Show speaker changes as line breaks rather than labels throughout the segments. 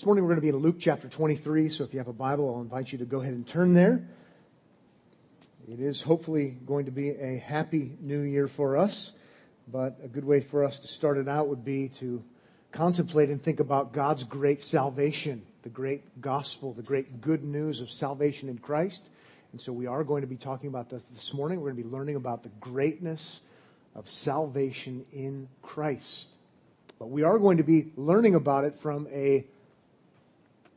This morning we're going to be in Luke chapter 23, so if you have a Bible, I'll invite you to go ahead and turn there. It is hopefully going to be a happy new year for us, but a good way for us to start it out would be to contemplate and think about God's great salvation, the great gospel, the great good news of salvation in Christ. And so we are going to be talking about this this morning. We're going to be learning about the greatness of salvation in Christ. But we are going to be learning about it from a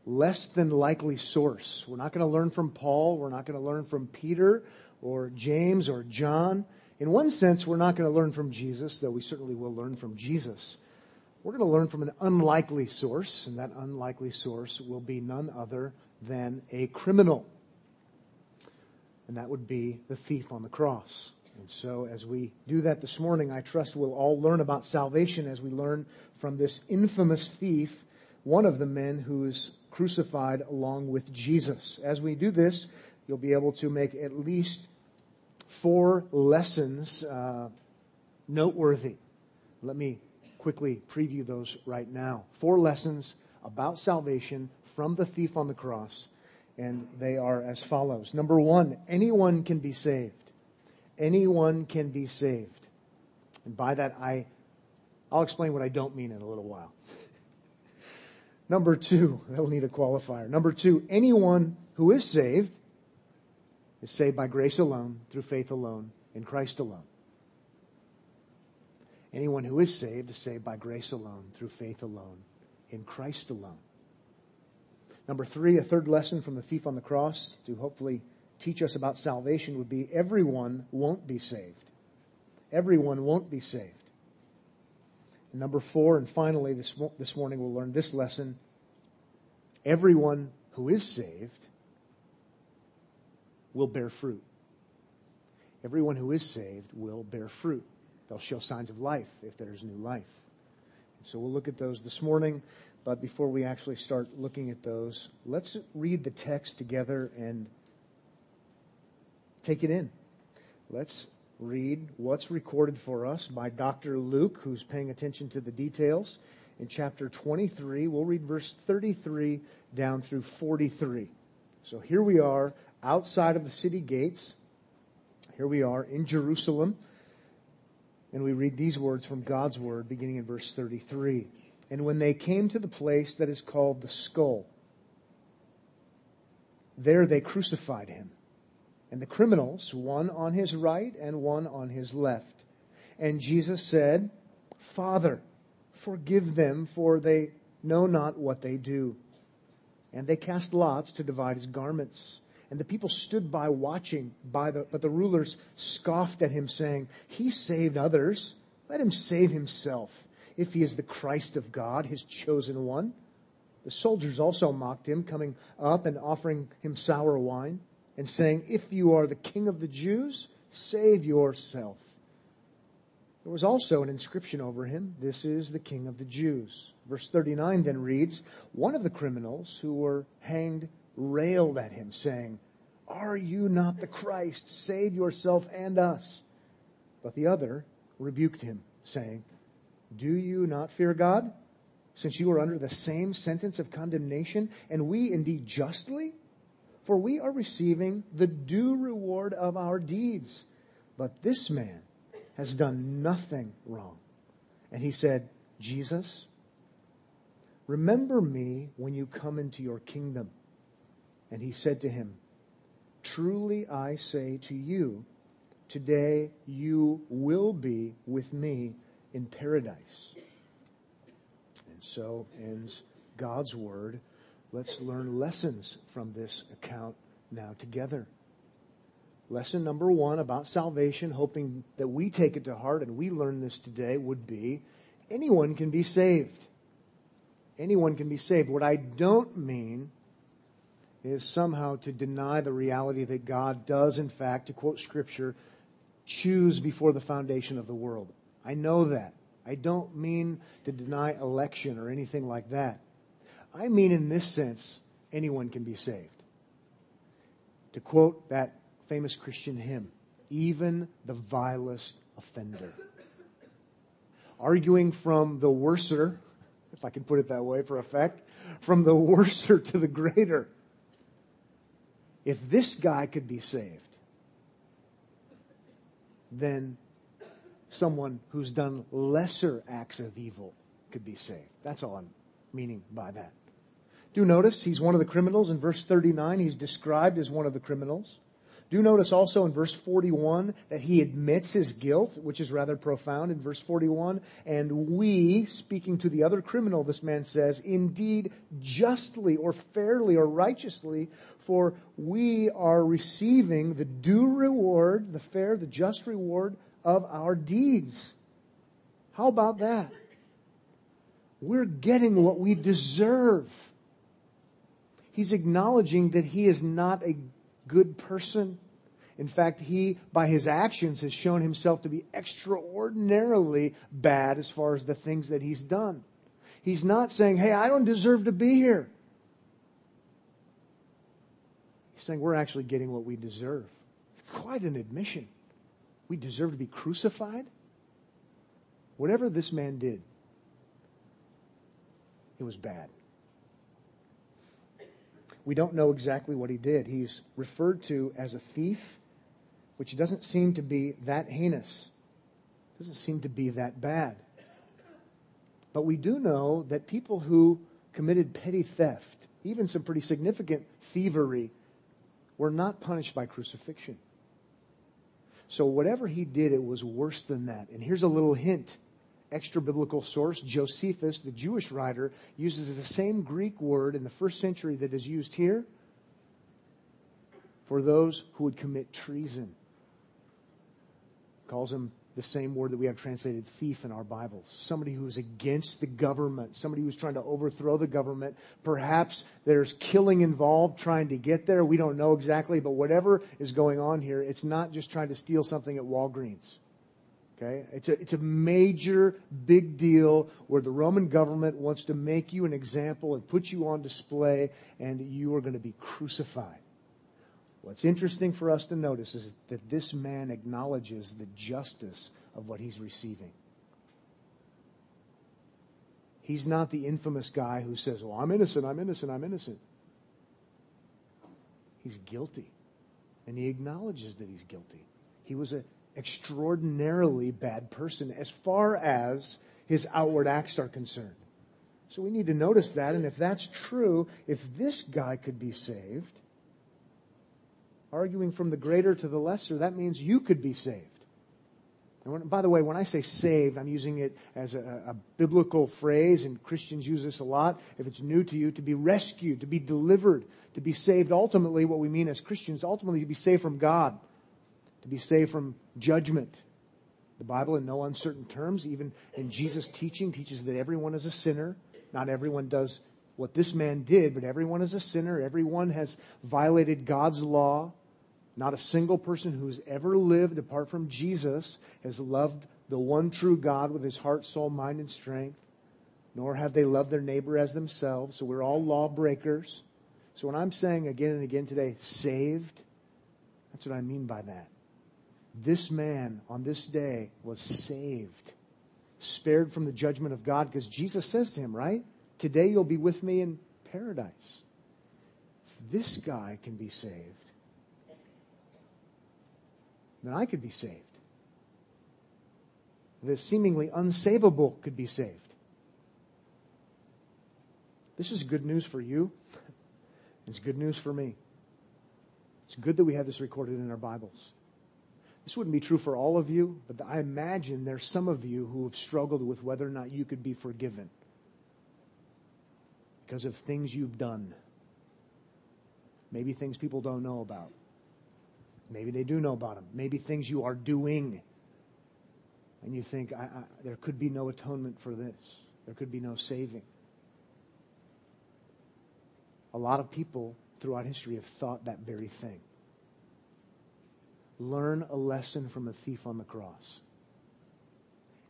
less than likely source. We're not going to learn from Paul. We're not going to learn from Peter or James or John. In one sense, we're not going to learn from Jesus, though we certainly will learn from Jesus. We're going to learn from an unlikely source, and that unlikely source will be none other than a criminal. And that would be the thief on the cross. And so, as we do that this morning, I trust we'll all learn about salvation as we learn from this infamous thief, one of the men who is crucified along with Jesus. As we do this, you'll be able to make at least four lessons uh, noteworthy. Let me quickly preview those right now. Four lessons about salvation from the thief on the cross, and they are as follows. Number one, anyone can be saved. Anyone can be saved. And by that, I, I'll explain what I don't mean in a little while. Number two, that'll need a qualifier. Number two, anyone who is saved is saved by grace alone, through faith alone, in Christ alone. Anyone who is saved is saved by grace alone, through faith alone, in Christ alone. Number three, a third lesson from the thief on the cross to hopefully teach us about salvation would be everyone won't be saved. Everyone won't be saved. And number four, and finally, this, this morning we'll learn this lesson. Everyone who is saved will bear fruit. Everyone who is saved will bear fruit. They'll show signs of life if there's new life. And so we'll look at those this morning. But before we actually start looking at those, let's read the text together and take it in. Let's read what's recorded for us by Dr. Luke, who's paying attention to the details. In chapter 23, we'll read verse 33 down through 43. So here we are outside of the city gates. Here we are in Jerusalem. And we read these words from God's word beginning in verse 33. And when they came to the place that is called the skull, there they crucified him and the criminals, one on his right and one on his left. And Jesus said, Father, forgive them, for they know not what they do. And they cast lots to divide his garments. And the people stood by watching, by the, but the rulers scoffed at him, saying, He saved others. Let him save himself, if he is the Christ of God, his chosen one. The soldiers also mocked him, coming up and offering him sour wine and saying, If you are the king of the Jews, save yourself. There was also an inscription over him, This is the king of the Jews. Verse 39 then reads, One of the criminals who were hanged railed at him, saying, Are you not the Christ? Save yourself and us. But the other rebuked him, saying, Do you not fear God? Since you are under the same sentence of condemnation, and we indeed justly? For we are receiving the due reward of our deeds. But this man has done nothing wrong. And he said, Jesus, remember me when you come into your kingdom. And he said to him, Truly I say to you, today you will be with me in paradise. And so ends God's word Let's learn lessons from this account now together. Lesson number one about salvation, hoping that we take it to heart and we learn this today, would be anyone can be saved. Anyone can be saved. What I don't mean is somehow to deny the reality that God does, in fact, to quote Scripture, choose before the foundation of the world. I know that. I don't mean to deny election or anything like that. I mean, in this sense, anyone can be saved. To quote that famous Christian hymn, even the vilest offender. Arguing from the worser if I can put it that way for effect, from the worser to the greater. If this guy could be saved, then someone who's done lesser acts of evil could be saved. That's all I'm meaning by that. Do notice he's one of the criminals. In verse 39, he's described as one of the criminals. Do notice also in verse 41 that he admits his guilt, which is rather profound in verse 41. And we, speaking to the other criminal, this man says, indeed justly or fairly or righteously, for we are receiving the due reward, the fair, the just reward of our deeds. How about that? We're getting what we deserve. He's acknowledging that he is not a good person. In fact, he, by his actions, has shown himself to be extraordinarily bad as far as the things that he's done. He's not saying, hey, I don't deserve to be here. He's saying we're actually getting what we deserve. It's quite an admission. We deserve to be crucified. Whatever this man did, it was bad. We don't know exactly what he did. He's referred to as a thief, which doesn't seem to be that heinous, doesn't seem to be that bad. But we do know that people who committed petty theft, even some pretty significant thievery, were not punished by crucifixion. So whatever he did, it was worse than that. And here's a little hint. Extra biblical source, Josephus, the Jewish writer, uses the same Greek word in the first century that is used here for those who would commit treason. Calls them the same word that we have translated thief in our Bibles. Somebody who's against the government, somebody who's trying to overthrow the government. Perhaps there's killing involved trying to get there. We don't know exactly, but whatever is going on here, it's not just trying to steal something at Walgreens. Okay? It's a, it's a major, big deal where the Roman government wants to make you an example and put you on display, and you are going to be crucified. What's interesting for us to notice is that this man acknowledges the justice of what he's receiving. He's not the infamous guy who says, Well, I'm innocent, I'm innocent, I'm innocent. He's guilty. And he acknowledges that he's guilty. He was an extraordinarily bad person as far as his outward acts are concerned. So we need to notice that. And if that's true, if this guy could be saved, arguing from the greater to the lesser, that means you could be saved. And when, by the way, when I say saved, I'm using it as a, a, biblical phrase, and Christians use this a lot. If it's new to you, to be rescued, to be delivered, to be saved. Ultimately, what we mean as Christians, ultimately, to be saved from God, to be saved from judgment. The Bible, in no uncertain terms, even in Jesus' teaching, teaches that everyone is a sinner. Not everyone does what this man did, but everyone is a sinner. Everyone has violated God's law. Not a single person who's ever lived apart from Jesus has loved the one true God with his heart, soul, mind, and strength, nor have they loved their neighbor as themselves. So we're all lawbreakers. So when I'm saying again and again today, saved, that's what I mean by that. This man on this day was saved, spared from the judgment of God, because Jesus says to him, right? Today you'll be with me in paradise. This guy can be saved, then I could be saved. The seemingly unsavable could be saved. This is good news for you. It's good news for me. It's good that we have this recorded in our Bibles. This wouldn't be true for all of you, but I imagine there's some of you who have struggled with whether or not you could be forgiven because of things you've done. Maybe things people don't know about. Maybe they do know about them. Maybe things you are doing. And you think, I, I, there could be no atonement for this. There could be no saving. A lot of people throughout history have thought that very thing. Learn a lesson from a thief on the cross.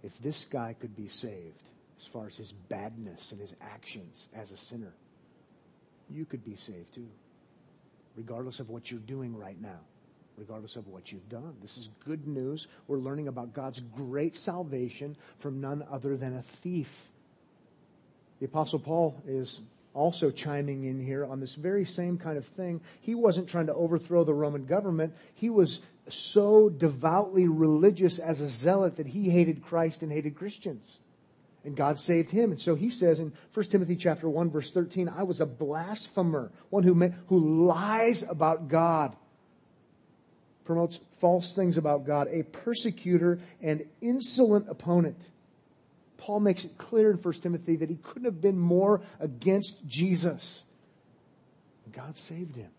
If this guy could be saved, as far as his badness and his actions as a sinner, you could be saved too, regardless of what you're doing right now regardless of what you've done. This is good news. We're learning about God's great salvation from none other than a thief. The Apostle Paul is also chiming in here on this very same kind of thing. He wasn't trying to overthrow the Roman government. He was so devoutly religious as a zealot that he hated Christ and hated Christians. And God saved him. And so he says in 1 Timothy chapter 1 verse 13, I was a blasphemer, one who, who lies about God, promotes false things about God, a persecutor and insolent opponent. Paul makes it clear in 1 Timothy that he couldn't have been more against Jesus. God saved him.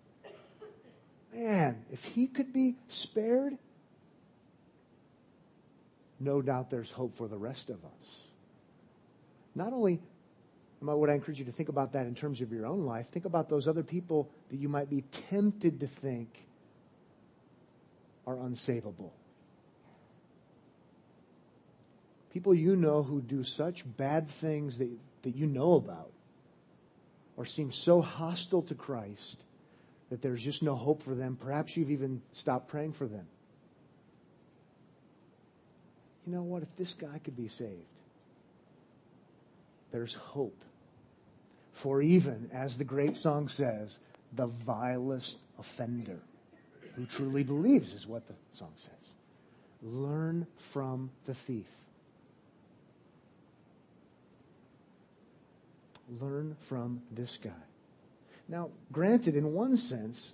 Man, if he could be spared, no doubt there's hope for the rest of us. Not only I would encourage you to think about that in terms of your own life, think about those other people that you might be tempted to think are unsavable. People you know who do such bad things that, that you know about or seem so hostile to Christ that there's just no hope for them. Perhaps you've even stopped praying for them. You know what? If this guy could be saved, there's hope. For even, as the great song says, the vilest offender who truly believes, is what the song says. Learn from the thief. Learn from this guy. Now, granted, in one sense,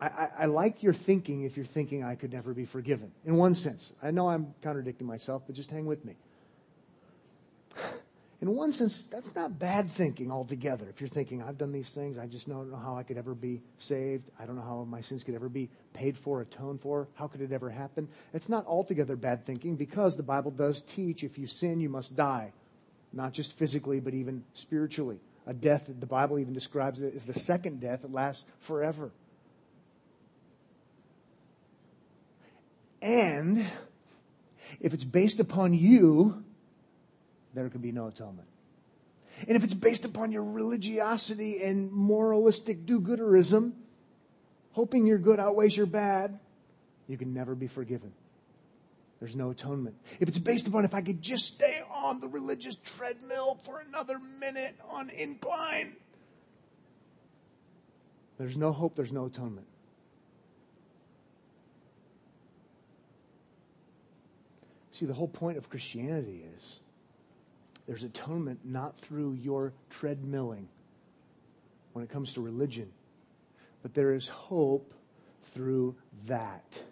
I, I, I, like your thinking if you're thinking I could never be forgiven. In one sense. I know I'm contradicting myself, but just hang with me. In one sense, that's not bad thinking altogether. If you're thinking, I've done these things, I just don't know how I could ever be saved. I don't know how my sins could ever be paid for, atoned for. How could it ever happen? It's not altogether bad thinking because the Bible does teach if you sin, you must die. Not just physically, but even spiritually a death that the Bible even describes it as the second death that lasts forever. And if it's based upon you, there can be no atonement. And if it's based upon your religiosity and moralistic do gooderism, hoping your good outweighs your bad, you can never be forgiven. There's no atonement. If it's based upon if I could just stay on the religious treadmill for another minute on incline, there's no hope, there's no atonement. See, the whole point of Christianity is there's atonement not through your treadmilling when it comes to religion, but there is hope through that.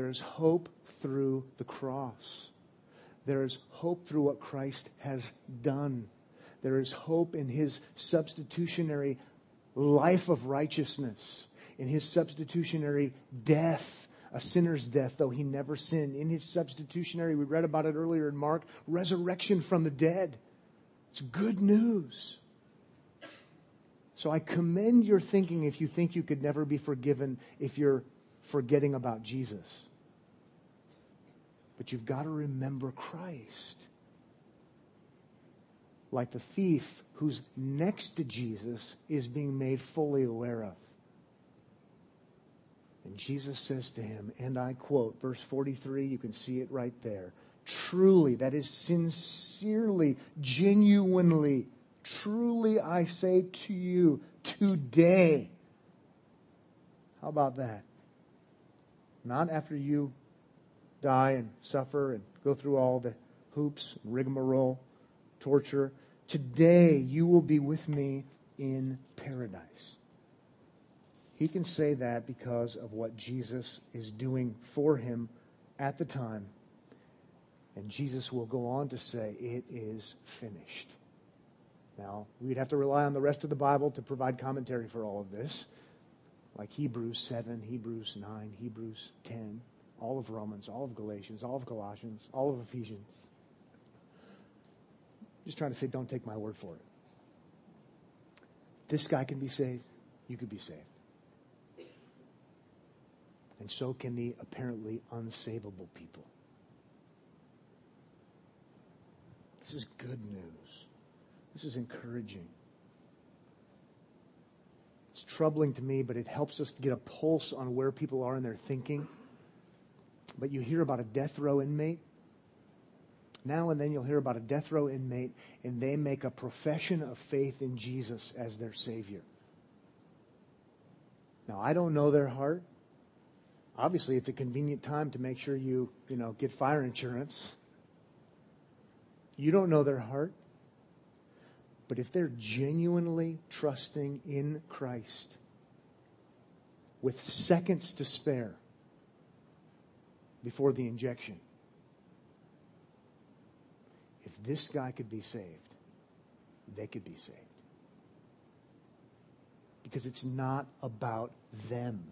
There is hope through the cross. There is hope through what Christ has done. There is hope in his substitutionary life of righteousness, in his substitutionary death, a sinner's death, though he never sinned. In his substitutionary, we read about it earlier in Mark, resurrection from the dead. It's good news. So I commend your thinking if you think you could never be forgiven if you're forgetting about Jesus. But you've got to remember Christ. Like the thief who's next to Jesus is being made fully aware of. And Jesus says to him, and I quote, verse 43, you can see it right there. Truly, that is sincerely, genuinely, truly I say to you, today. How about that? Not after you die and suffer and go through all the hoops, rigmarole, torture. Today you will be with me in paradise. He can say that because of what Jesus is doing for him at the time. And Jesus will go on to say, It is finished. Now, we'd have to rely on the rest of the Bible to provide commentary for all of this, like Hebrews 7, Hebrews 9, Hebrews 10 all of Romans, all of Galatians, all of Colossians, all of Ephesians. Just trying to say, don't take my word for it. This guy can be saved, you could be saved. And so can the apparently unsavable people. This is good news. This is encouraging. It's troubling to me, but it helps us to get a pulse on where people are in their thinking but you hear about a death row inmate Now and then you'll hear about a death row inmate and they make a profession of faith in Jesus as their Savior. Now, I don't know their heart. Obviously, it's a convenient time to make sure you, you know, get fire insurance. You don't know their heart. But if they're genuinely trusting in Christ with seconds to spare before the injection, if this guy could be saved, they could be saved. Because it's not about them.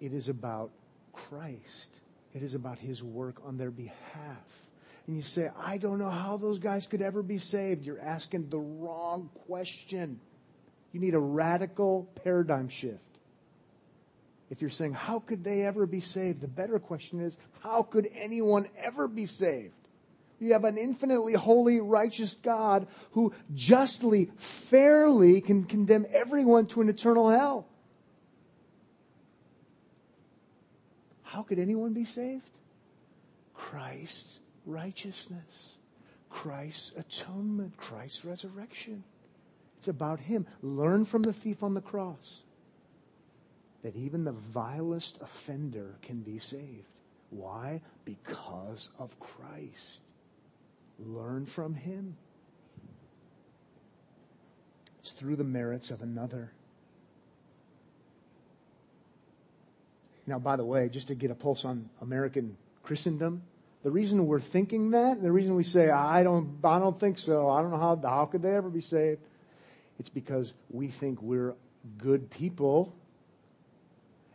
It is about Christ. It is about his work on their behalf. And you say, I don't know how those guys could ever be saved. You're asking the wrong question. You need a radical paradigm shift. If you're saying, how could they ever be saved? The better question is, how could anyone ever be saved? You have an infinitely holy, righteous God who justly, fairly can condemn everyone to an eternal hell. How could anyone be saved? Christ's righteousness, Christ's atonement, Christ's resurrection. It's about Him. Learn from the thief on the cross that even the vilest offender can be saved. Why? Because of Christ. Learn from him. It's through the merits of another. Now, by the way, just to get a pulse on American Christendom, the reason we're thinking that, the reason we say, I don't, I don't think so, I don't know how, how could they ever be saved? It's because we think we're good people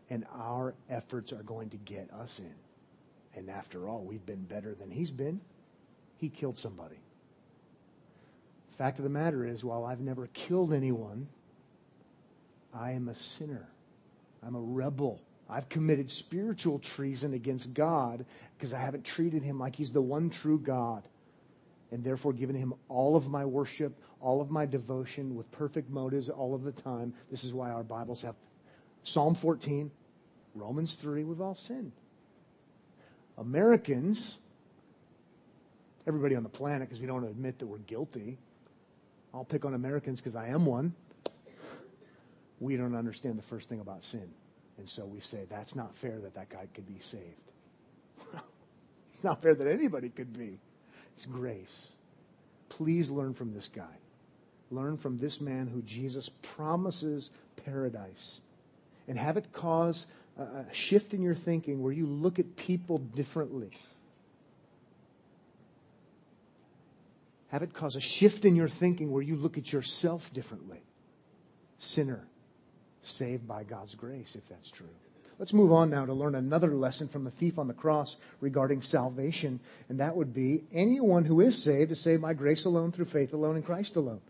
and our efforts are going to get us in. And after all, we've been better than he's been he killed somebody. Fact of the matter is, while I've never killed anyone, I am a sinner. I'm a rebel. I've committed spiritual treason against God because I haven't treated him like he's the one true God and therefore given him all of my worship, all of my devotion with perfect motives all of the time. This is why our Bibles have Psalm 14, Romans 3, we've all sinned. Americans everybody on the planet because we don't admit that we're guilty. I'll pick on Americans because I am one. We don't understand the first thing about sin. And so we say, that's not fair that that guy could be saved. it's not fair that anybody could be. It's grace. Please learn from this guy. Learn from this man who Jesus promises paradise. And have it cause a shift in your thinking where you look at people differently Have it cause a shift in your thinking where you look at yourself differently. Sinner, saved by God's grace, if that's true. Let's move on now to learn another lesson from the thief on the cross regarding salvation, and that would be anyone who is saved is saved by grace alone, through faith alone, in Christ alone.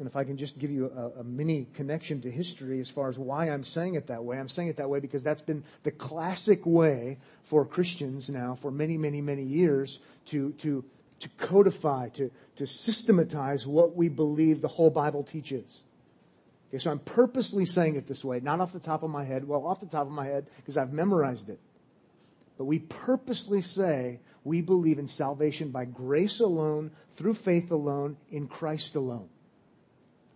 And if I can just give you a, a, mini connection to history as far as why I'm saying it that way, I'm saying it that way because that's been the classic way for Christians now for many, many, many years to, to to codify, to, to systematize what we believe the whole Bible teaches. Okay, so I'm purposely saying it this way, not off the top of my head. Well, off the top of my head, because I've memorized it. But we purposely say we believe in salvation by grace alone, through faith alone, in Christ alone.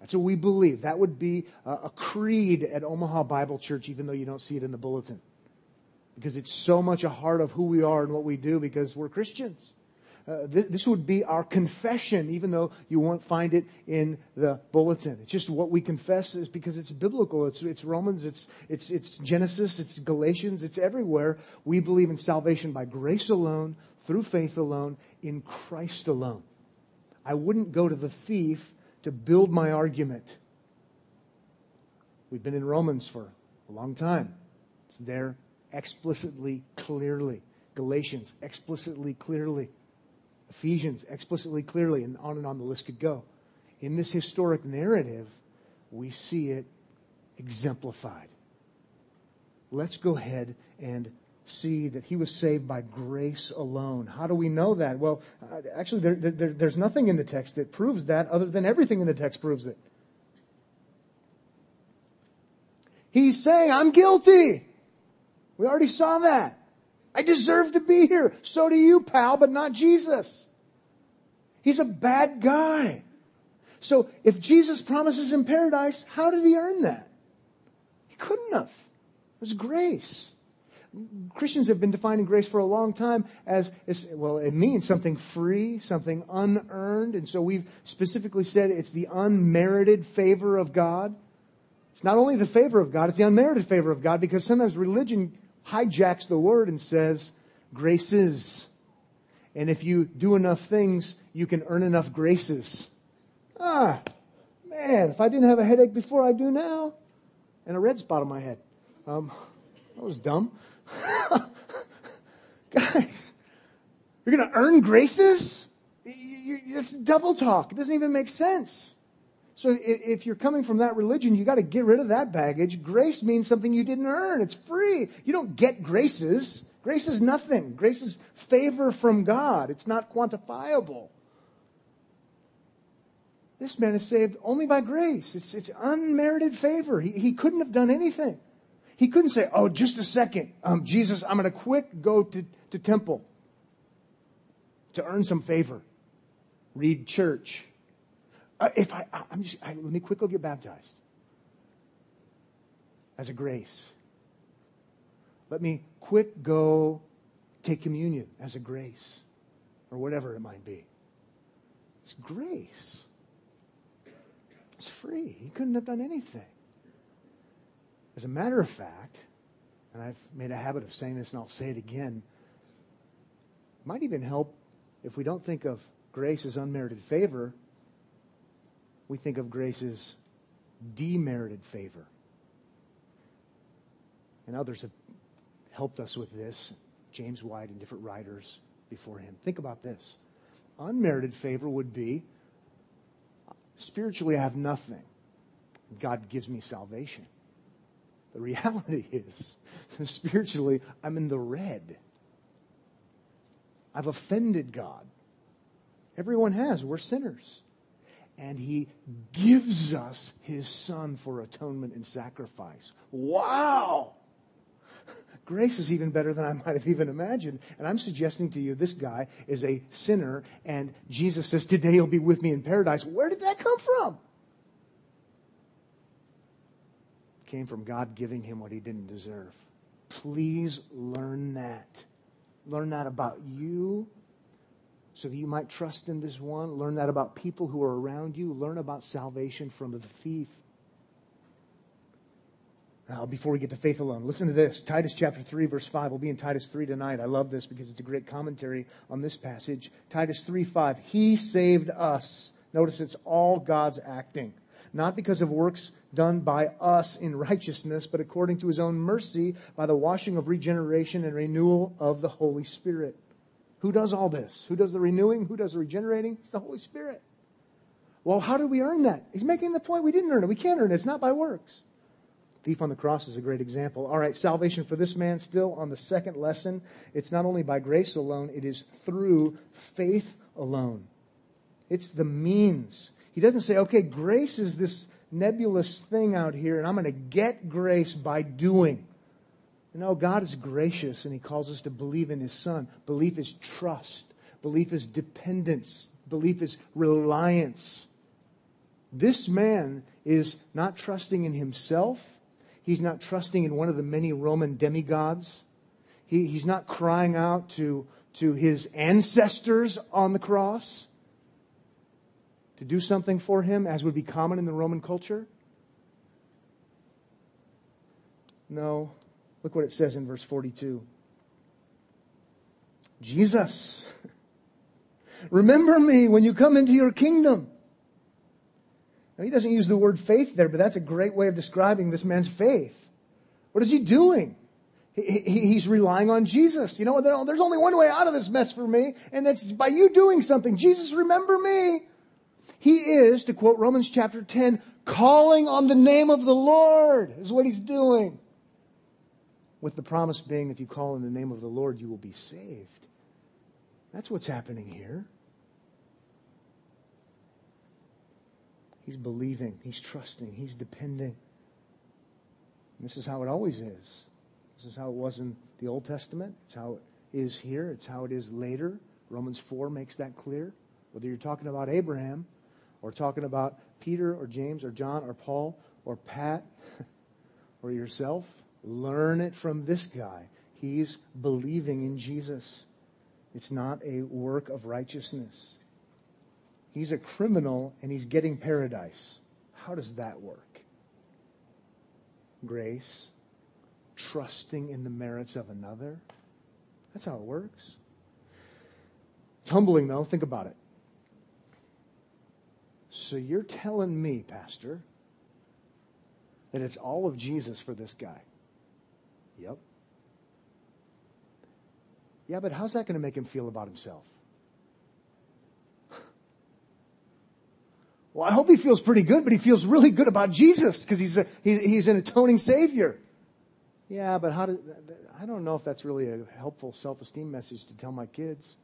That's what we believe. That would be a, creed at Omaha Bible Church, even though you don't see it in the bulletin. Because it's so much a heart of who we are and what we do because we're Christians. Uh, th- this would be our confession, even though you won't find it in the bulletin. It's just what we confess is because it's biblical. It's, it's Romans, it's, it's, it's Genesis, it's Galatians, it's everywhere. We believe in salvation by grace alone, through faith alone, in Christ alone. I wouldn't go to the thief to build my argument. We've been in Romans for a long time. It's there explicitly, clearly. Galatians explicitly, clearly. Ephesians explicitly, clearly, and on and on the list could go. In this historic narrative, we see it exemplified. Let's go ahead and see that he was saved by grace alone. How do we know that? Well, uh, actually, there, there, there's nothing in the text that proves that other than everything in the text proves it. He's saying, I'm guilty. We already saw that. I deserve to be here. So do you, pal, but not Jesus. He's a bad guy. So if Jesus promises him paradise, how did he earn that? He couldn't have. It was grace. Christians have been defining grace for a long time as, as, well, it means something free, something unearned. And so we've specifically said it's the unmerited favor of God. It's not only the favor of God, it's the unmerited favor of God because sometimes religion hijacks the word and says, graces. And if you do enough things, you can earn enough graces. Ah, man, if I didn't have a headache before, I do now. And a red spot on my head. Um, that was dumb. Guys, you're going to earn graces? It's double talk. It doesn't even make sense. So if you're coming from that religion, you got to get rid of that baggage. Grace means something you didn't earn. It's free. You don't get graces. Grace is nothing. Grace is favor from God. It's not quantifiable. This man is saved only by grace. It's, it's unmerited favor. He, he couldn't have done anything. He couldn't say, oh, just a second. Um, Jesus, I'm going to quick go to, to temple to earn some favor. Read church. Uh, if I, I'm just, I, let me quick go get baptized as a grace. Let me quick go take communion as a grace or whatever it might be. It's grace. It's free. He couldn't have done anything. As a matter of fact, and I've made a habit of saying this and I'll say it again, might even help if we don't think of grace as unmerited favor, we think of grace as demerited favor. And others have helped us with this, James White and different writers before him. Think about this. Unmerited favor would be spiritually, I have nothing. God gives me salvation. The reality is, spiritually, I'm in the red. I've offended God. Everyone has. We're sinners. And He gives us His Son for atonement and sacrifice. Wow! Grace is even better than I might have even imagined. And I'm suggesting to you this guy is a sinner, and Jesus says, Today you'll be with me in paradise. Where did that come from? Came from God giving him what he didn't deserve. Please learn that. Learn that about you so that you might trust in this one. Learn that about people who are around you. Learn about salvation from the thief. Now, before we get to faith alone, listen to this. Titus chapter 3, verse 5. We'll be in Titus 3 tonight. I love this because it's a great commentary on this passage. Titus 3, 5. He saved us. Notice it's all God's acting. Not because of works done by us in righteousness, but according to his own mercy by the washing of regeneration and renewal of the Holy Spirit. Who does all this? Who does the renewing? Who does the regenerating? It's the Holy Spirit. Well, how do we earn that? He's making the point we didn't earn it. We can't earn it. It's not by works. Thief on the cross is a great example. All right, salvation for this man still on the second lesson. It's not only by grace alone, it is through faith alone. It's the means. He doesn't say, okay, grace is this nebulous thing out here, and I'm going to get grace by doing. Know, God is gracious, and He calls us to believe in His Son. Belief is trust, belief is dependence, belief is reliance. This man is not trusting in himself. He's not trusting in one of the many Roman demigods. He, he's not crying out to, to his ancestors on the cross to do something for him, as would be common in the Roman culture? No. Look what it says in verse 42. Jesus, remember me when you come into your kingdom. Now, he doesn't use the word faith there, but that's a great way of describing this man's faith. What is he doing? He, he, he's relying on Jesus. You know, there's only one way out of this mess for me, and it's by you doing something. Jesus, remember me. He is, to quote Romans chapter 10, calling on the name of the Lord, is what he's doing. With the promise being, if you call in the name of the Lord, you will be saved. That's what's happening here. He's believing, he's trusting, he's depending. And this is how it always is. This is how it was in the Old Testament. It's how it is here. It's how it is later. Romans 4 makes that clear. Whether you're talking about Abraham or talking about Peter or James or John or Paul or Pat or yourself, learn it from this guy. He's believing in Jesus. It's not a work of righteousness. He's a criminal and he's getting paradise. How does that work? Grace, trusting in the merits of another. That's how it works. It's humbling, though. Think about it. So you're telling me, Pastor, that it's all of Jesus for this guy? Yep. Yeah, but how's that going to make him feel about himself? Well, I hope he feels pretty good, but he feels really good about Jesus because he's, a, he's, he's an atoning Savior. Yeah, but how do, I don't know if that's really a helpful self esteem message to tell my kids.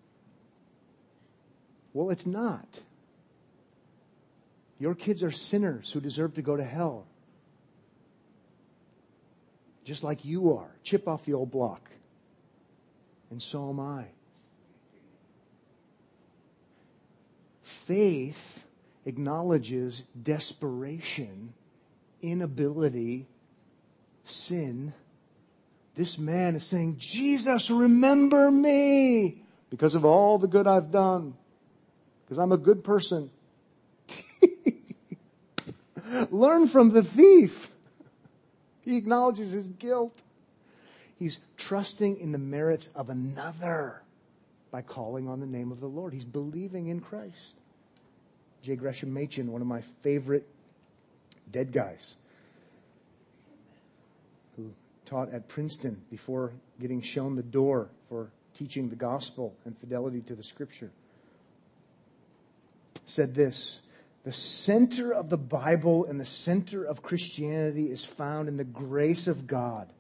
Well, it's not. Your kids are sinners who deserve to go to hell. Just like you are. Chip off the old block. And so am I. Faith acknowledges desperation, inability, sin. This man is saying, Jesus, remember me because of all the good I've done, because I'm a good person. Learn from the thief. He acknowledges his guilt. He's trusting in the merits of another by calling on the name of the Lord. He's believing in Christ. J. Gresham Machen, one of my favorite dead guys, who taught at Princeton before getting shown the door for teaching the gospel and fidelity to the scripture, said this The center of the Bible and the center of Christianity is found in the grace of God.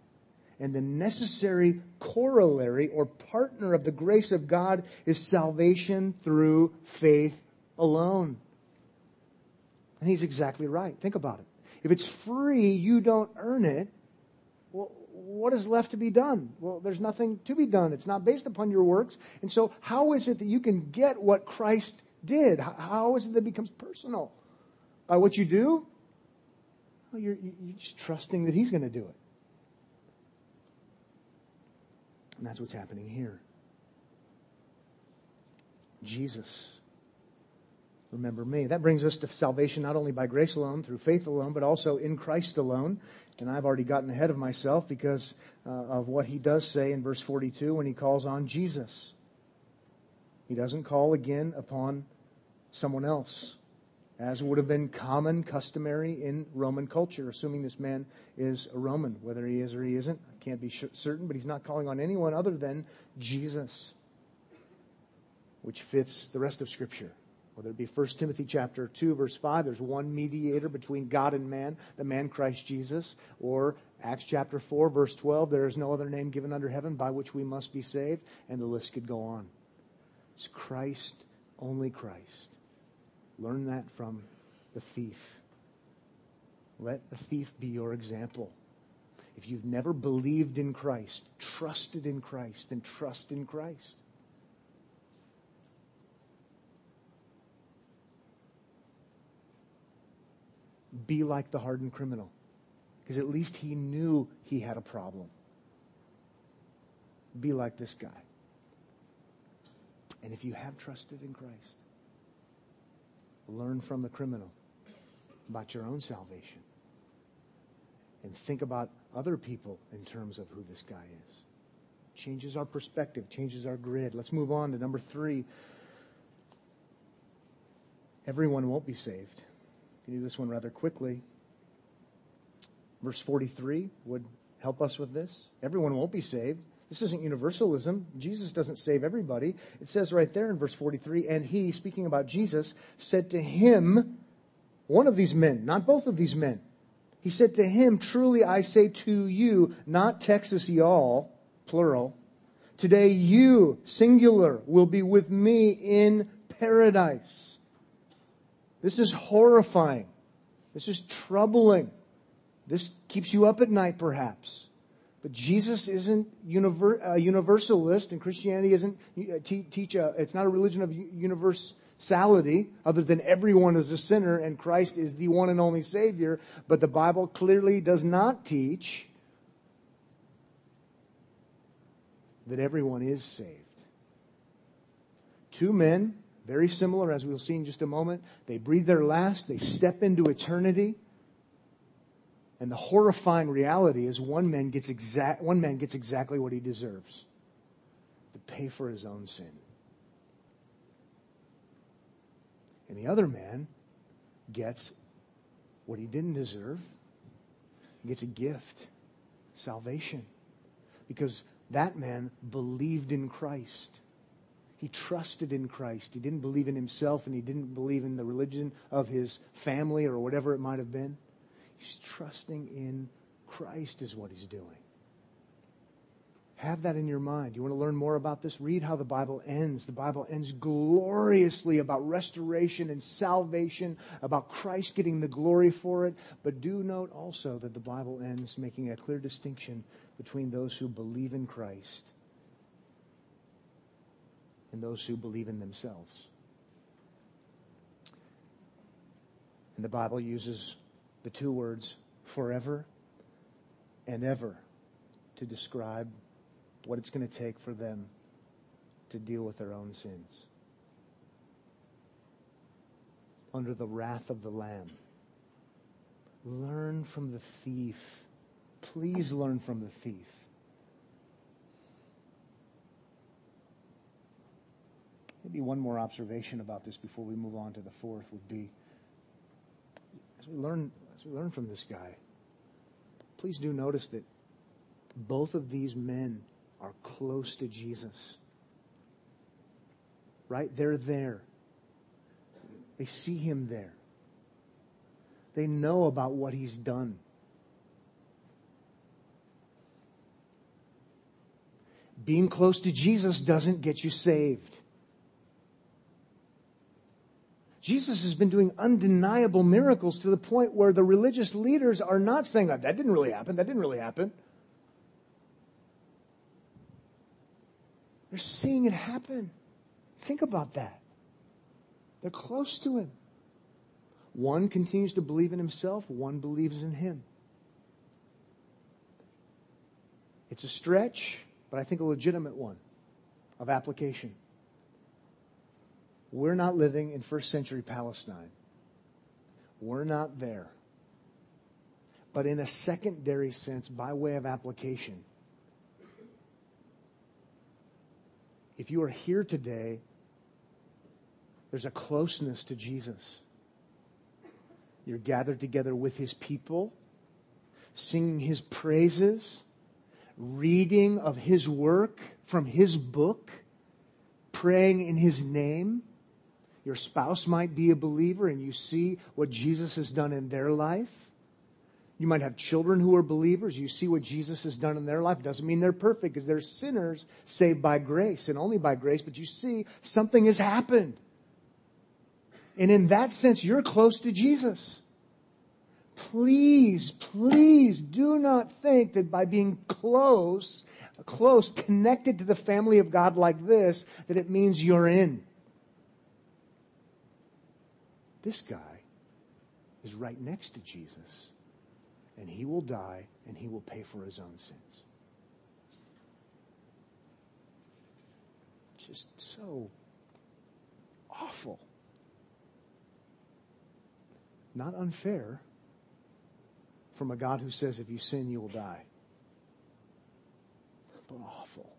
And the necessary corollary or partner of the grace of God is salvation through faith alone. And he's exactly right. Think about it. If it's free, you don't earn it. Well, what is left to be done? Well, there's nothing to be done. It's not based upon your works. And so, how is it that you can get what Christ did? How is it that it becomes personal? By what you do? Well, you're, you're just trusting that He's going to do it. And that's what's happening here. Jesus remember me. That brings us to salvation not only by grace alone, through faith alone, but also in Christ alone. And I've already gotten ahead of myself because uh, of what he does say in verse 42 when he calls on Jesus. He doesn't call again upon someone else, as would have been common, customary in Roman culture, assuming this man is a Roman. Whether he is or he isn't, I can't be certain, but he's not calling on anyone other than Jesus, which fits the rest of Scripture. Whether it be 1 Timothy chapter 2 verse 5, there's one mediator between God and man, the man Christ Jesus, or Acts chapter 4 verse 12, there is no other name given under heaven by which we must be saved, and the list could go on. It's Christ, only Christ. Learn that from the thief. Let the thief be your example. If you've never believed in Christ, trusted in Christ, then trust in Christ. be like the hardened criminal. Because at least he knew he had a problem. Be like this guy. And if you have trusted in Christ, learn from the criminal about your own salvation. And think about other people in terms of who this guy is. Changes our perspective, changes our grid. Let's move on to number three. Everyone won't be saved can do this one rather quickly. Verse 43 would help us with this. Everyone won't be saved. This isn't universalism. Jesus doesn't save everybody. It says right there in verse 43 and he, speaking about Jesus, said to him, one of these men, not both of these men. He said to him, Truly I say to you, not Texas y'all, plural, today you, singular, will be with me in paradise. This is horrifying. This is troubling. This keeps you up at night, perhaps. But Jesus isn't a universalist, and Christianity isn't uh, te- teach a, it's not a religion of universality, other than everyone is a sinner and Christ is the one and only Savior. But the Bible clearly does not teach that everyone is saved. Two men, very similar, as we'll see in just a moment, they breathe their last, they step into eternity. And the horrifying reality is one man gets exact one man gets exactly what he deserves. To pay for his own sin. And the other man gets what he didn't deserve. He gets a gift, salvation. Because that man believed in Christ. He trusted in Christ. He didn't believe in himself and he didn't believe in the religion of his family or whatever it might have been. He's trusting in Christ, is what he's doing. Have that in your mind. You want to learn more about this? Read how the Bible ends. The Bible ends gloriously about restoration and salvation, about Christ getting the glory for it. But do note also that the Bible ends making a clear distinction between those who believe in Christ and those who believe in themselves. And the Bible uses the two words forever and ever to describe what it's going to take for them to deal with their own sins. Under the wrath of the Lamb. Learn from the thief. Please learn from the thief. Maybe one more observation about this before we move on to the fourth would be as we learn we learn from this guy, please do notice that both of these men are close to Jesus. Right? They're there. They see him there. They know about what he's done. Being close to Jesus doesn't get you saved. Jesus has been doing undeniable miracles to the point where the religious leaders are not saying that that didn't really happen, that didn't really happen. They're seeing it happen. Think about that. They're close to him. One continues to believe in himself, one believes in him. It's a stretch, but I think a legitimate one of application. We're not living in first century Palestine. We're not there. But in a secondary sense, by way of application, if you are here today, there's a closeness to Jesus. You're gathered together with his people, singing his praises, reading of his work from his book, praying in his name. Your spouse might be a believer and you see what Jesus has done in their life. You might have children who are believers. You see what Jesus has done in their life. It doesn't mean they're perfect because they're sinners saved by grace and only by grace, but you see something has happened. And in that sense, you're close to Jesus. Please, please do not think that by being close, close, connected to the family of God like this, that it means you're in. This guy is right next to Jesus, and he will die and he will pay for his own sins. Just so awful. Not unfair from a God who says if you sin, you will die. But awful.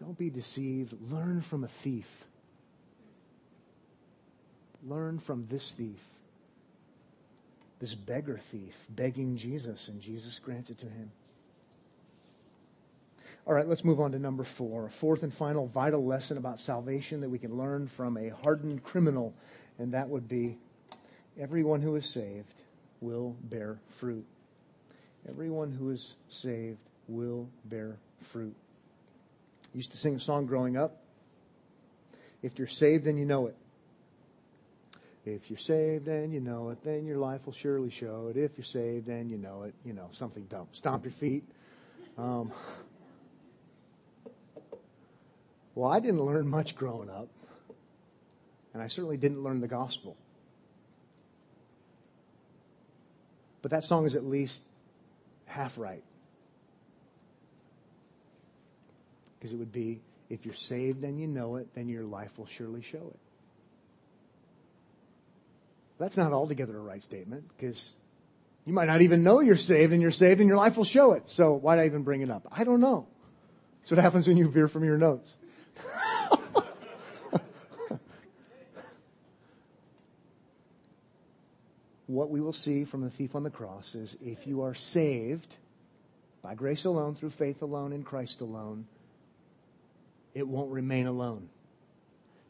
Don't be deceived. Learn from a thief learn from this thief, this beggar thief, begging Jesus, and Jesus grants it to him. All right, let's move on to number four. A fourth and final vital lesson about salvation that we can learn from a hardened criminal, and that would be everyone who is saved will bear fruit. Everyone who is saved will bear fruit. I used to sing a song growing up. If you're saved, then you know it. If you're saved and you know it, then your life will surely show it. If you're saved and you know it, you know, something dumb. Stomp your feet. Um, well, I didn't learn much growing up, and I certainly didn't learn the gospel. But that song is at least half right. Because it would be, if you're saved and you know it, then your life will surely show it. That's not altogether a right statement because you might not even know you're saved and you're saved and your life will show it. So why'd I even bring it up? I don't know. That's what happens when you veer from your notes. what we will see from the thief on the cross is if you are saved by grace alone, through faith alone, in Christ alone, it won't remain alone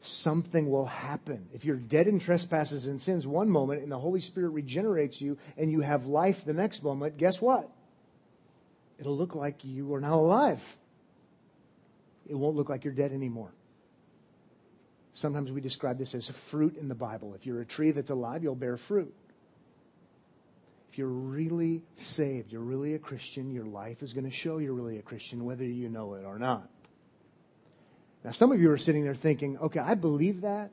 something will happen. If you're dead in trespasses and sins one moment and the Holy Spirit regenerates you and you have life the next moment, guess what? It'll look like you are now alive. It won't look like you're dead anymore. Sometimes we describe this as fruit in the Bible. If you're a tree that's alive, you'll bear fruit. If you're really saved, you're really a Christian, your life is going to show you're really a Christian, whether you know it or not. Now, some of you are sitting there thinking, okay, I believe that.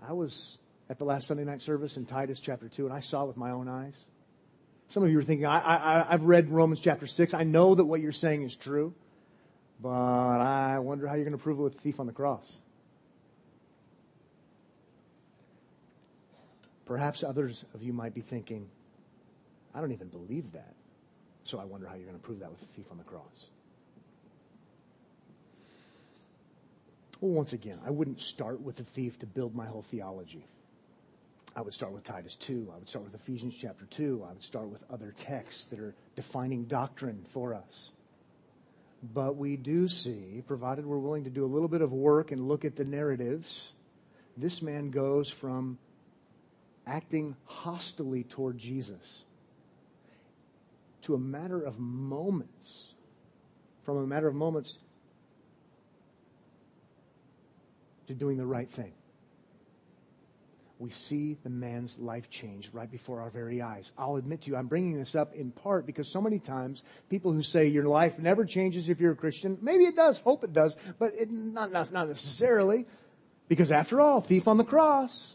I was at the last Sunday night service in Titus chapter 2, and I saw it with my own eyes. Some of you are thinking, I, I, I've read Romans chapter 6. I know that what you're saying is true, but I wonder how you're going to prove it with the thief on the cross. Perhaps others of you might be thinking, I don't even believe that. So I wonder how you're going to prove that with the thief on the cross. Well, once again, I wouldn't start with the thief to build my whole theology. I would start with Titus 2. I would start with Ephesians chapter 2. I would start with other texts that are defining doctrine for us. But we do see, provided we're willing to do a little bit of work and look at the narratives, this man goes from acting hostilely toward Jesus to a matter of moments, from a matter of moments to doing the right thing. We see the man's life change right before our very eyes. I'll admit to you, I'm bringing this up in part because so many times people who say your life never changes if you're a Christian, maybe it does, hope it does, but it, not, not, not necessarily. Because after all, thief on the cross.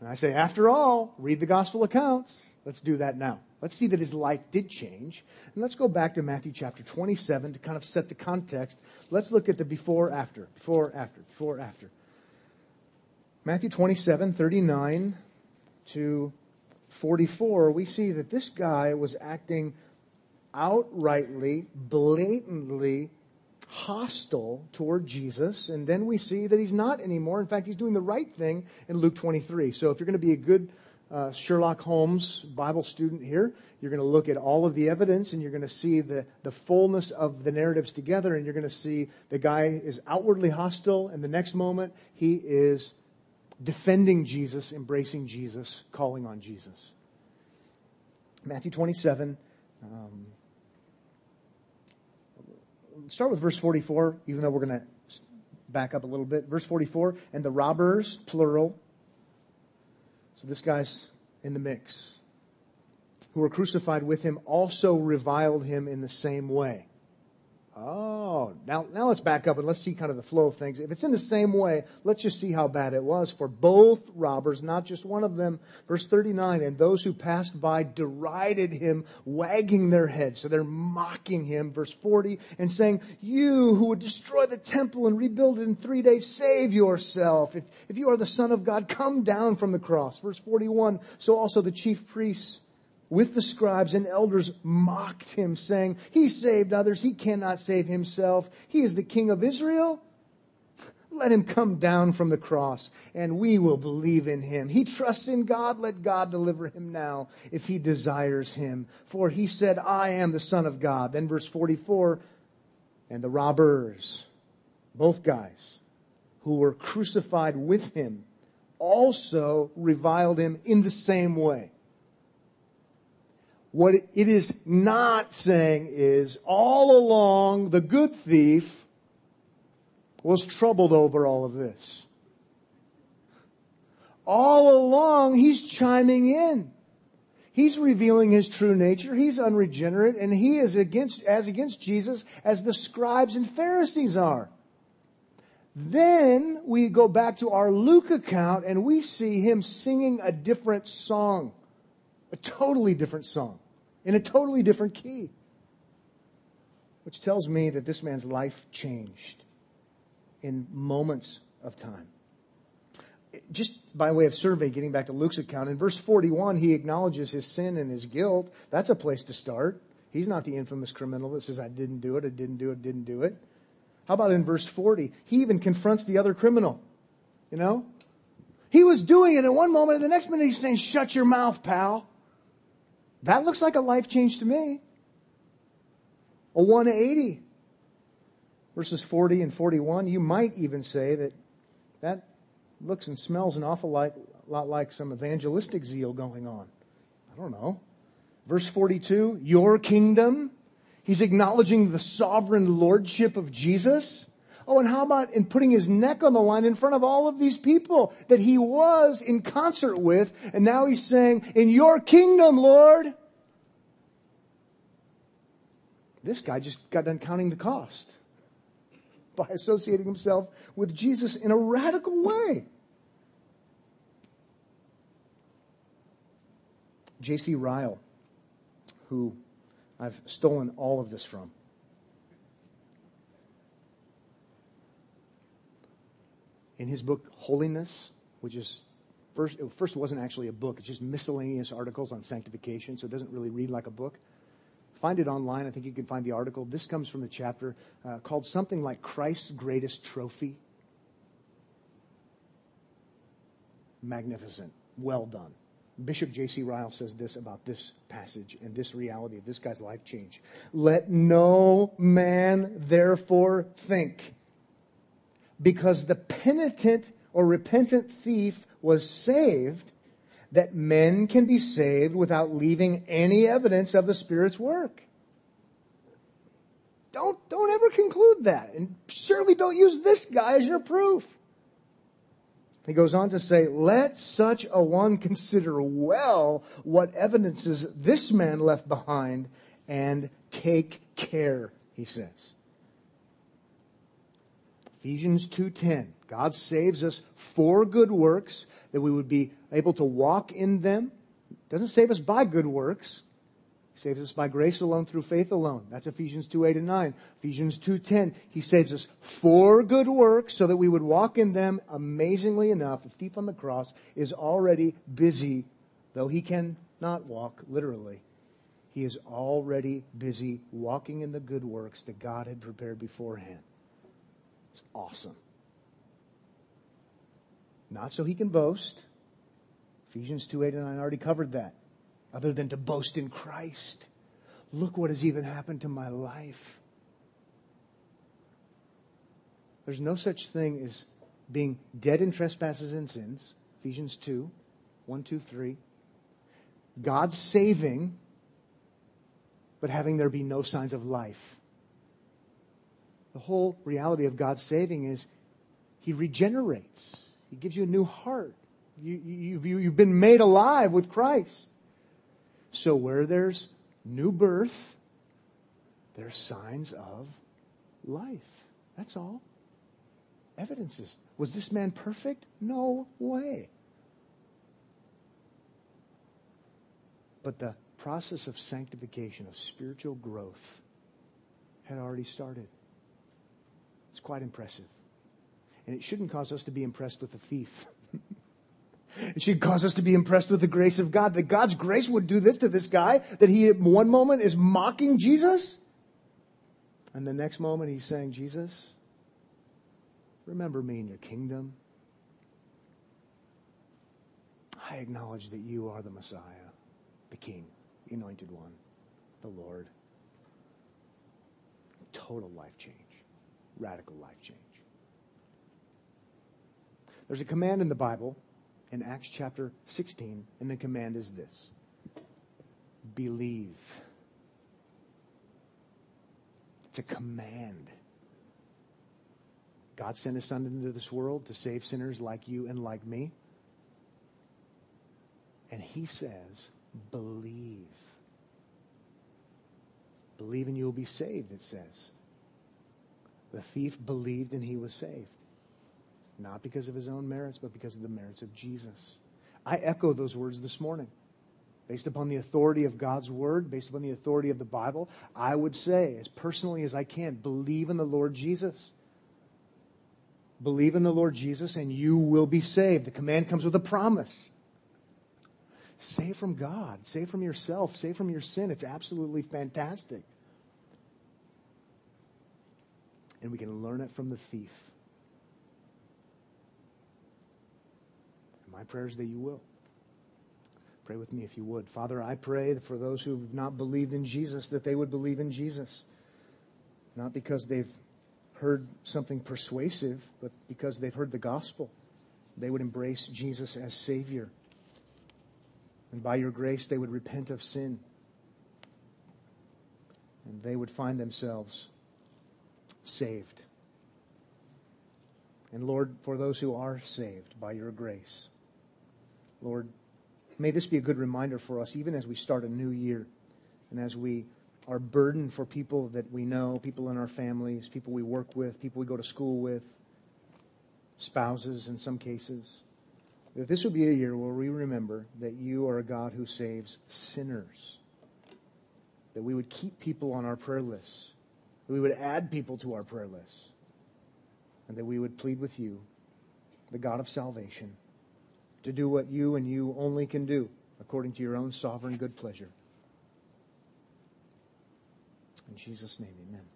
And I say, after all, read the gospel accounts. Let's do that now. Let's see that his life did change. And let's go back to Matthew chapter 27 to kind of set the context. Let's look at the before, after, before, after, before, after. Matthew 27, 39 to 44, we see that this guy was acting outrightly, blatantly hostile toward Jesus. And then we see that he's not anymore. In fact, he's doing the right thing in Luke 23. So if you're going to be a good uh, Sherlock Holmes Bible student here. You're going to look at all of the evidence and you're going to see the, the fullness of the narratives together and you're going to see the guy is outwardly hostile and the next moment he is defending Jesus, embracing Jesus, calling on Jesus. Matthew 27. Um, start with verse 44, even though we're going to back up a little bit. Verse 44, and the robbers, plural, so this guy's in the mix. Who were crucified with him also reviled him in the same way. Oh, now, now let's back up and let's see kind of the flow of things. If it's in the same way, let's just see how bad it was for both robbers, not just one of them. Verse 39, and those who passed by derided him, wagging their heads. So they're mocking him. Verse 40, and saying, you who would destroy the temple and rebuild it in three days, save yourself. If, if you are the son of God, come down from the cross. Verse 41, so also the chief priests with the scribes and elders mocked him, saying, He saved others, he cannot save himself. He is the king of Israel. Let him come down from the cross, and we will believe in him. He trusts in God. Let God deliver him now if he desires him. For he said, I am the Son of God. Then verse 44, and the robbers, both guys, who were crucified with him, also reviled him in the same way. What it is not saying is all along the good thief was troubled over all of this. all along, he's chiming in. He's revealing his true nature. He's unregenerate and he is against, as against Jesus as the scribes and Pharisees are. Then we go back to our Luke account and we see him singing a different song, a totally different song, in a totally different key, which tells me that this man's life changed in moments of time just by way of survey, getting back to Luke's account, in verse 41, he acknowledges his sin and his guilt. That's a place to start. He's not the infamous criminal that says, I didn't do it, I didn't do it, didn't do it. How about in verse 40? He even confronts the other criminal. You know? He was doing it in one moment, and the next minute he's saying, Shut your mouth, pal. That looks like a life change to me. A 180. Verses 40 and 41, you might even say that that looks and smells an awful lot, lot like some evangelistic zeal going on. I don't know. Verse 42, your kingdom. He's acknowledging the sovereign lordship of Jesus. Oh, and how about in putting his neck on the line in front of all of these people that he was in concert with, and now he's saying, in your kingdom, Lord. This guy just got done counting the cost by associating himself with Jesus in a radical way. J.C. Ryle, who I've stolen all of this from. In his book, Holiness, which is first, it first wasn't actually a book, it's just miscellaneous articles on sanctification, so it doesn't really read like a book. Find it online. I think you can find the article. This comes from the chapter uh, called something like Christ's Greatest Trophy. Magnificent. Well done. Bishop J.C. Ryle says this about this passage and this reality of this guy's life change. Let no man therefore think, because the penitent or repentant thief was saved, that men can be saved without leaving any evidence of the Spirit's work. Don't, don't ever conclude that. And certainly don't use this guy as your proof. He goes on to say, let such a one consider well what evidences this man left behind and take care, he says. Ephesians 2:10. God saves us for good works that we would be able to walk in them. Doesn't save us by good works. He saves us by grace alone through faith alone. That's Ephesians 2, 8 and 9. Ephesians 2.10, he saves us for good works so that we would walk in them. Amazingly enough, the thief on the cross is already busy, though he cannot walk literally. He is already busy walking in the good works that God had prepared beforehand. It's awesome. Not so he can boast. Ephesians 2, 8 and 9 already covered that other than to boast in Christ. Look what has even happened to my life. There's no such thing as being dead in trespasses and sins. Ephesians 2 1, 2, 3. God saving, but having there be no signs of life. The whole reality of God's saving is He regenerates, He gives you a new heart. You, you, you, you've been made alive with Christ. So where there's new birth, there's signs of life. That's all. Evidences. Was this man perfect? No way. But the process of sanctification, of spiritual growth, had already started. It's quite impressive. And it shouldn't cause us to be impressed with the thief. It should cause us to be impressed with the grace of God, that God's grace would do this to this guy, that he at one moment is mocking Jesus, and the next moment he's saying, Jesus, remember me in your kingdom. I acknowledge that you are the Messiah, the King, the anointed one, the Lord. Total life change, radical life change. There's a command in the Bible in Acts chapter 16, and the command is this believe. It's a command. God sent his son into this world to save sinners like you and like me. And he says, believe. Believe and you will be saved, it says. The thief believed and he was saved. Not because of his own merits, but because of the merits of Jesus. I echo those words this morning. Based upon the authority of God's word, based upon the authority of the Bible, I would say, as personally as I can, believe in the Lord Jesus. Believe in the Lord Jesus and you will be saved. The command comes with a promise. Save from God, save from yourself, save from your sin. It's absolutely fantastic. And we can learn it from the thief. And my prayer is that you will. Pray with me if you would. Father, I pray for those who have not believed in Jesus that they would believe in Jesus. Not because they've heard something persuasive, but because they've heard the gospel. They would embrace Jesus as Savior. And by your grace, they would repent of sin. And they would find themselves saved. And Lord, for those who are saved by your grace, Lord, may this be a good reminder for us, even as we start a new year and as we are burdened for people that we know, people in our families, people we work with, people we go to school with, spouses in some cases that this would be a year where we remember that you are a God who saves sinners. That we would keep people on our prayer lists. That we would add people to our prayer lists. And that we would plead with you, the God of salvation, to do what you and you only can do according to your own sovereign good pleasure. In Jesus' name, amen.